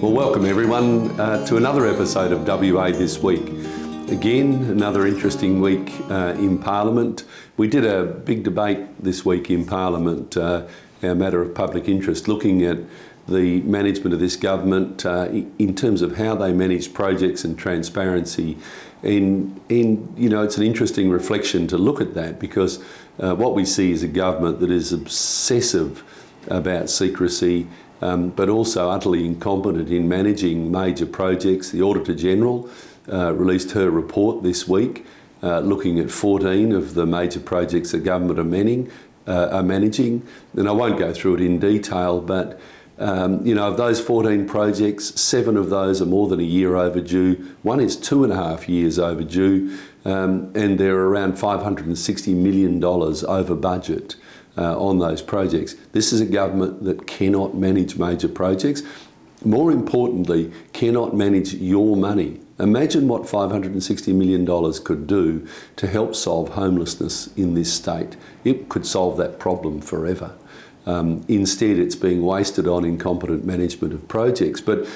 Well, welcome everyone uh, to another episode of WA This Week. Again, another interesting week uh, in Parliament. We did a big debate this week in Parliament, uh, our matter of public interest, looking at the management of this government uh, in terms of how they manage projects and transparency. And, and, you know, it's an interesting reflection to look at that because uh, what we see is a government that is obsessive about secrecy, um, but also utterly incompetent in managing major projects. The Auditor General uh, released her report this week uh, looking at 14 of the major projects that government are, manning, uh, are managing. And I won't go through it in detail, but um, you know, of those 14 projects, seven of those are more than a year overdue. One is two and a half years overdue, um, and they're around $560 million over budget uh, on those projects. This is a government that cannot manage major projects. More importantly, cannot manage your money. Imagine what $560 million could do to help solve homelessness in this state. It could solve that problem forever. Um, instead, it's being wasted on incompetent management of projects. But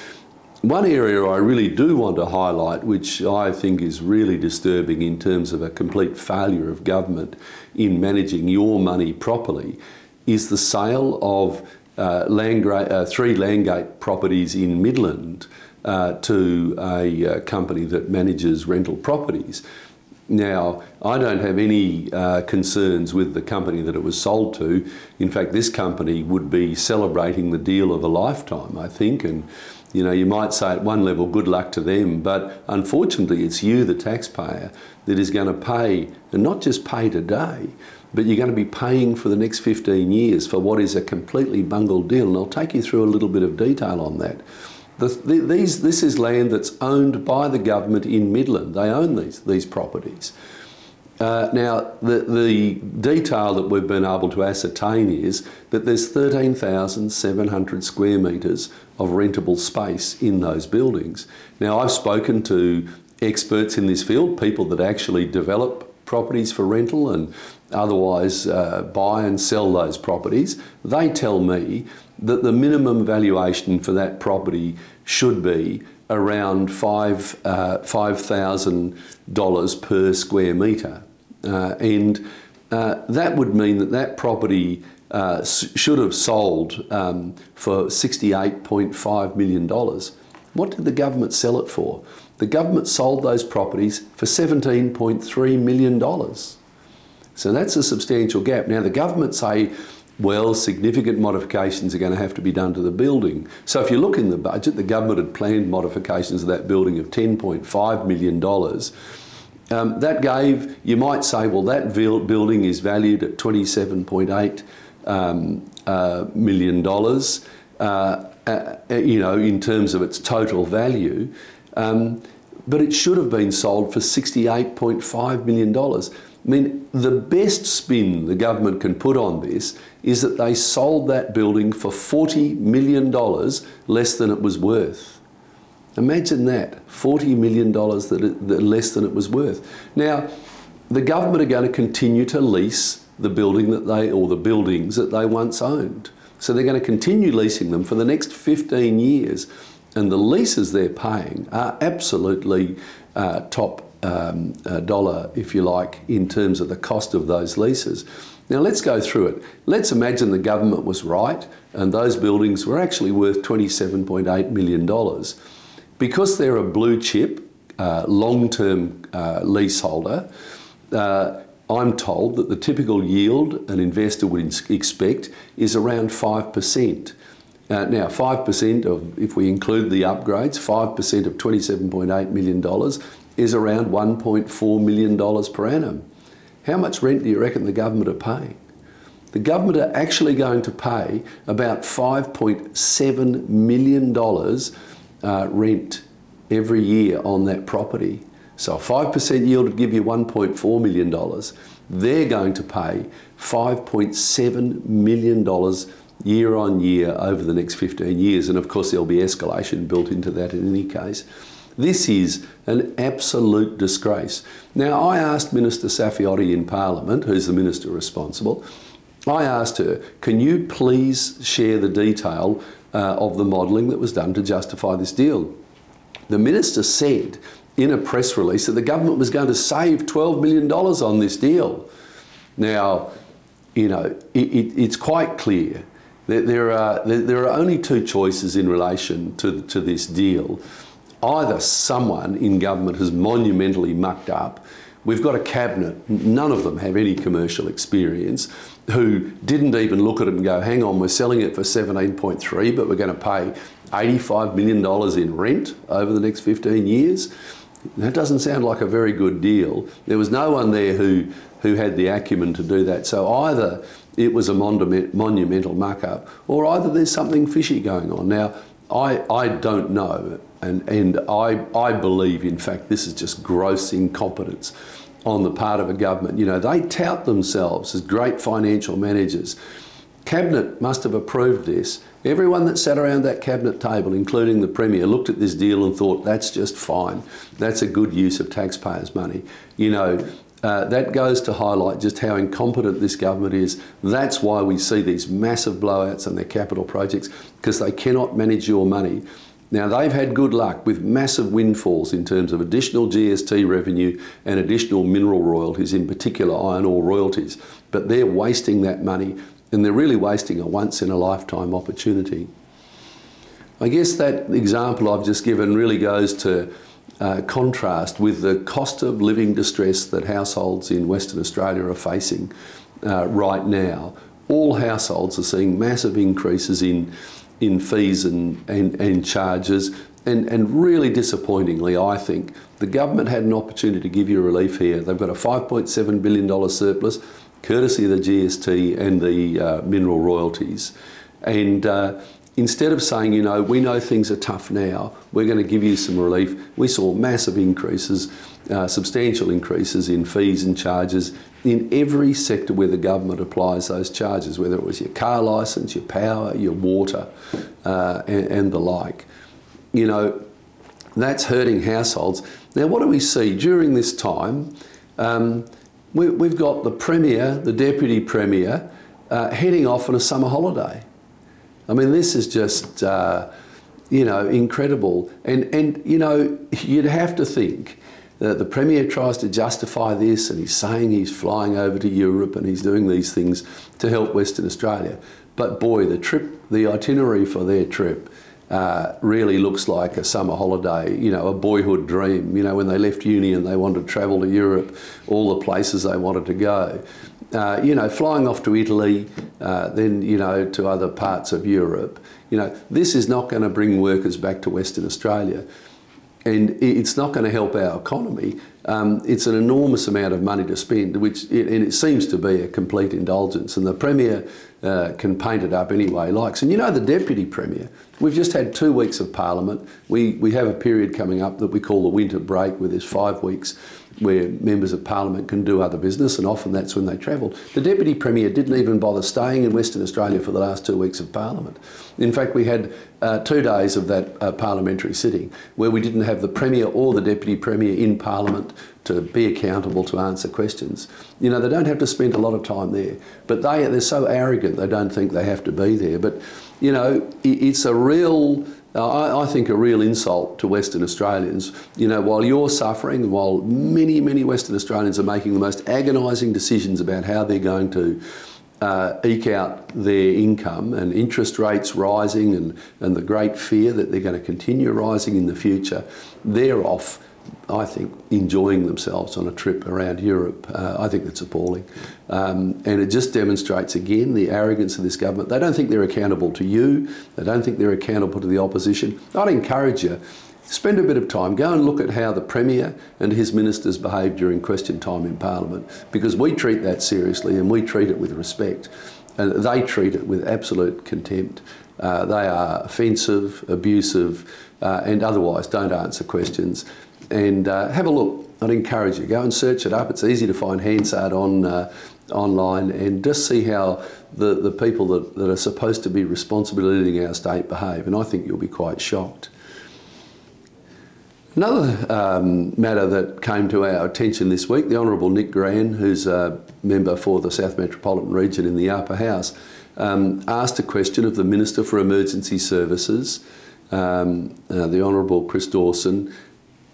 one area I really do want to highlight, which I think is really disturbing in terms of a complete failure of government in managing your money properly, is the sale of uh, uh, three Landgate properties in Midland uh, to a uh, company that manages rental properties. Now, I don't have any uh, concerns with the company that it was sold to. In fact, this company would be celebrating the deal of a lifetime, I think. And, you know, you might say at one level, good luck to them. But unfortunately, it's you, the taxpayer, that is going to pay, and not just pay today, but you're going to be paying for the next 15 years for what is a completely bungled deal. And I'll take you through a little bit of detail on that. The, the, these, this is land that's owned by the government in Midland. They own these, these properties. Uh, now, the, the detail that we've been able to ascertain is that there's 13,700 square metres of rentable space in those buildings. Now, I've spoken to experts in this field, people that actually develop properties for rental and otherwise uh, buy and sell those properties. They tell me that the minimum valuation for that property should be around five uh, $5,000 per square metre. Uh, and uh, that would mean that that property uh, should have sold um, for $68.5 million. What did the government sell it for? The government sold those properties for $17.3 million. So that's a substantial gap. Now the government say well, significant modifications are going to have to be done to the building. So if you look in the budget, the government had planned modifications of that building of $10.5 million. Um, that gave, you might say, well, that building is valued at $27.8 um, uh, million dollars, uh, uh, you know, in terms of its total value. Um, but it should have been sold for $68.5 million. I mean, the best spin the government can put on this is that they sold that building for $40 million less than it was worth. Imagine that, $40 million that, it, that less than it was worth. Now, the government are going to continue to lease the building that they, or the buildings that they once owned. So they're going to continue leasing them for the next 15 years. And the leases they're paying are absolutely uh, top um, dollar, if you like, in terms of the cost of those leases. Now let's go through it. Let's imagine the government was right and those buildings were actually worth $27.8 million. Because they're a blue chip, uh, long-term uh, leaseholder, uh, I'm told that the typical yield an investor would expect is around 5%. Uh, now, 5% of, if we include the upgrades, 5% of $27.8 million is around $1.4 million per annum. How much rent do you reckon the government are paying? The government are actually going to pay about $5.7 million uh, rent every year on that property. So a 5% yield would give you $1.4 million. They're going to pay $5.7 million year on year over the next 15 years. And of course, there'll be escalation built into that in any case. This is an absolute disgrace. Now, I asked Minister Saffioti in Parliament, who's the minister responsible, I asked her, can you please share the detail uh, of the modelling that was done to justify this deal. The minister said in a press release that the government was going to save $12 million on this deal. Now, you know, it, it, it's quite clear that there are, there are only two choices in relation to, to this deal. Either someone in government has monumentally mucked up We've got a cabinet, none of them have any commercial experience, who didn't even look at it and go, hang on, we're selling it for 17.3, but we're going to pay $85 million in rent over the next 15 years. That doesn't sound like a very good deal. There was no one there who, who had the acumen to do that. So either it was a monumental muck-up, or either there's something fishy going on. Now, I, I don't know, and, and I, I believe, in fact, this is just gross incompetence on the part of a government. You know, they tout themselves as great financial managers. Cabinet must have approved this. Everyone that sat around that cabinet table, including the Premier, looked at this deal and thought, that's just fine. That's a good use of taxpayers' money. You know, uh, that goes to highlight just how incompetent this government is. That's why we see these massive blowouts on their capital projects, because they cannot manage your money. Now, they've had good luck with massive windfalls in terms of additional GST revenue and additional mineral royalties, in particular iron ore royalties, but they're wasting that money and they're really wasting a once-in-a-lifetime opportunity. I guess that example I've just given really goes to uh, contrast with the cost of living distress that households in Western Australia are facing uh, right now. All households are seeing massive increases in in fees and, and, and charges. And, and really disappointingly, I think, the government had an opportunity to give you relief here. They've got a $5.7 billion surplus, courtesy of the GST and the uh, mineral royalties. And uh, instead of saying, you know, we know things are tough now, we're going to give you some relief, we saw massive increases, uh, substantial increases in fees and charges in every sector where the government applies those charges, whether it was your car licence, your power, your water uh, and, and the like. You know, that's hurting households. Now, what do we see during this time? Um, we, have got the Premier, the Deputy Premier, uh, heading off on a summer holiday. I mean, this is just, uh, you know, incredible. And, and, you know, you'd have to think that the Premier tries to justify this and he's saying he's flying over to Europe and he's doing these things to help Western Australia. But boy, the trip, the itinerary for their trip uh, really looks like a summer holiday, you know, a boyhood dream. You know, when they left uni and they wanted to travel to Europe, all the places they wanted to go. Uh, you know, flying off to Italy, uh, then, you know, to other parts of Europe. You know, this is not going to bring workers back to Western Australia. And it's not going to help our economy. Um, it's an enormous amount of money to spend, which and it seems to be a complete indulgence. And the Premier uh, can paint it up any way he likes. And you know the Deputy Premier, we've just had two weeks of Parliament. We, we have a period coming up that we call the winter break where there's five weeks where members of parliament can do other business and often that's when they travel. The Deputy Premier didn't even bother staying in Western Australia for the last two weeks of parliament. In fact, we had uh, two days of that uh, parliamentary sitting where we didn't have the Premier or the Deputy Premier in parliament to be accountable to answer questions. You know, they don't have to spend a lot of time there, but they, they're so arrogant they don't think they have to be there. But, you know, it's a real I, I, think a real insult to Western Australians. You know, while you're suffering, while many, many Western Australians are making the most agonising decisions about how they're going to uh, eke out their income and interest rates rising and, and the great fear that they're going to continue rising in the future, they're off I think, enjoying themselves on a trip around Europe. Uh, I think that's appalling. Um, and it just demonstrates again the arrogance of this government. They don't think they're accountable to you. They don't think they're accountable to the opposition. I'd encourage you, spend a bit of time, go and look at how the Premier and his ministers behave during question time in Parliament, because we treat that seriously and we treat it with respect. And they treat it with absolute contempt. Uh, they are offensive, abusive, uh, and otherwise don't answer questions and uh, have a look. I'd encourage you, go and search it up. It's easy to find Hansard on uh, online and just see how the, the people that, that are supposed to be responsible leading our state behave. And I think you'll be quite shocked. Another um, matter that came to our attention this week, the Honourable Nick Goiran, who's a member for the South Metropolitan Region in the Upper House, um, asked a question of the Minister for Emergency Services, um, uh, the Honourable Chris Dawson,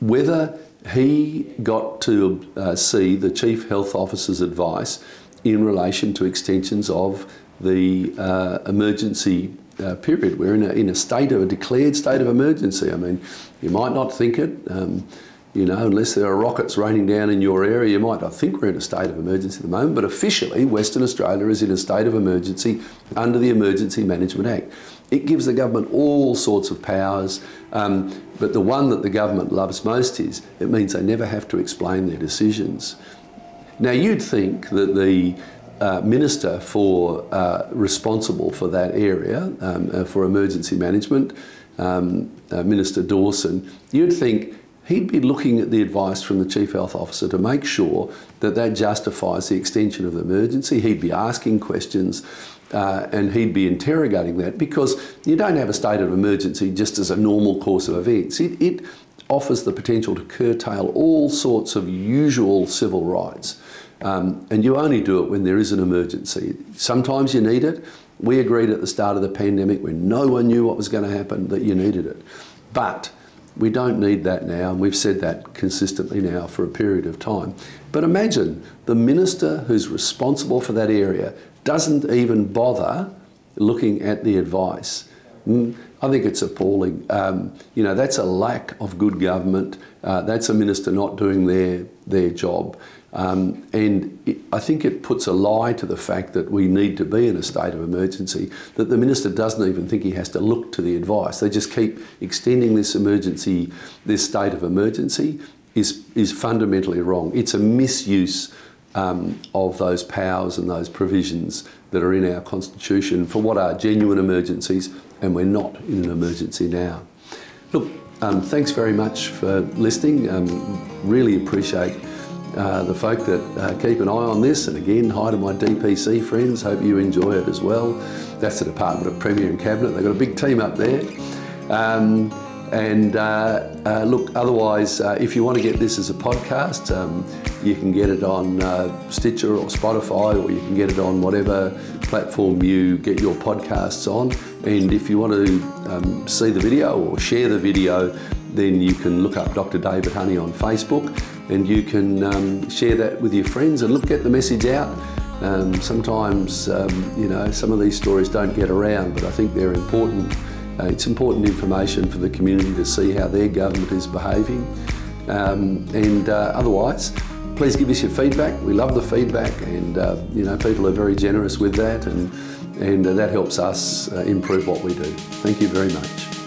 whether he got to uh, see the Chief Health Officer's advice in relation to extensions of the uh, emergency uh, period. We're in a, in a state of a declared state of emergency. I mean, you might not think it, um, you know, unless there are rockets raining down in your area, you might not think we're in a state of emergency at the moment, but officially Western Australia is in a state of emergency under the Emergency Management Act. It gives the government all sorts of powers, um, but the one that the government loves most is it means they never have to explain their decisions. Now you'd think that the uh, minister for uh, responsible for that area, um, uh, for emergency management, um, uh, Minister Dawson, you'd think he'd be looking at the advice from the Chief Health Officer to make sure that that justifies the extension of the emergency. He'd be asking questions uh, and he'd be interrogating that because you don't have a state of emergency just as a normal course of events. It, it offers the potential to curtail all sorts of usual civil rights. Um, and you only do it when there is an emergency. Sometimes you need it. We agreed at the start of the pandemic when no one knew what was going to happen that you needed it. But we don't need that now, and we've said that consistently now for a period of time. But imagine the minister who's responsible for that area doesn't even bother looking at the advice. Mm, I think it's appalling. Um, you know, that's a lack of good government. Uh, that's a minister not doing their, their job. Um, and it, I think it puts a lie to the fact that we need to be in a state of emergency, that the minister doesn't even think he has to look to the advice. They just keep extending this emergency, this state of emergency is, is fundamentally wrong. It's a misuse um, of those powers and those provisions that are in our constitution for what are genuine emergencies and we're not in an emergency now. Look, um, thanks very much for listening. Um, really appreciate uh, the folk that uh, keep an eye on this. And again, hi to my DPC friends, hope you enjoy it as well. That's the Department of Premier and Cabinet. They've got a big team up there. Um, and uh, uh look, otherwise, uh, if you want to get this as a podcast, um, you can get it on uh, Stitcher or Spotify, or you can get it on whatever platform you get your podcasts on. And if you want to um, see the video or share the video, then you can look up Dr. David Honey on Facebook and you can um, share that with your friends and look, get the message out. Um, sometimes, um, you know, some of these stories don't get around, but I think they're important. Uh, it's important information for the community to see how their government is behaving. Um, and uh, otherwise, please give us your feedback. We love the feedback and, uh, you know, people are very generous with that and, and uh, that helps us uh, improve what we do. Thank you very much.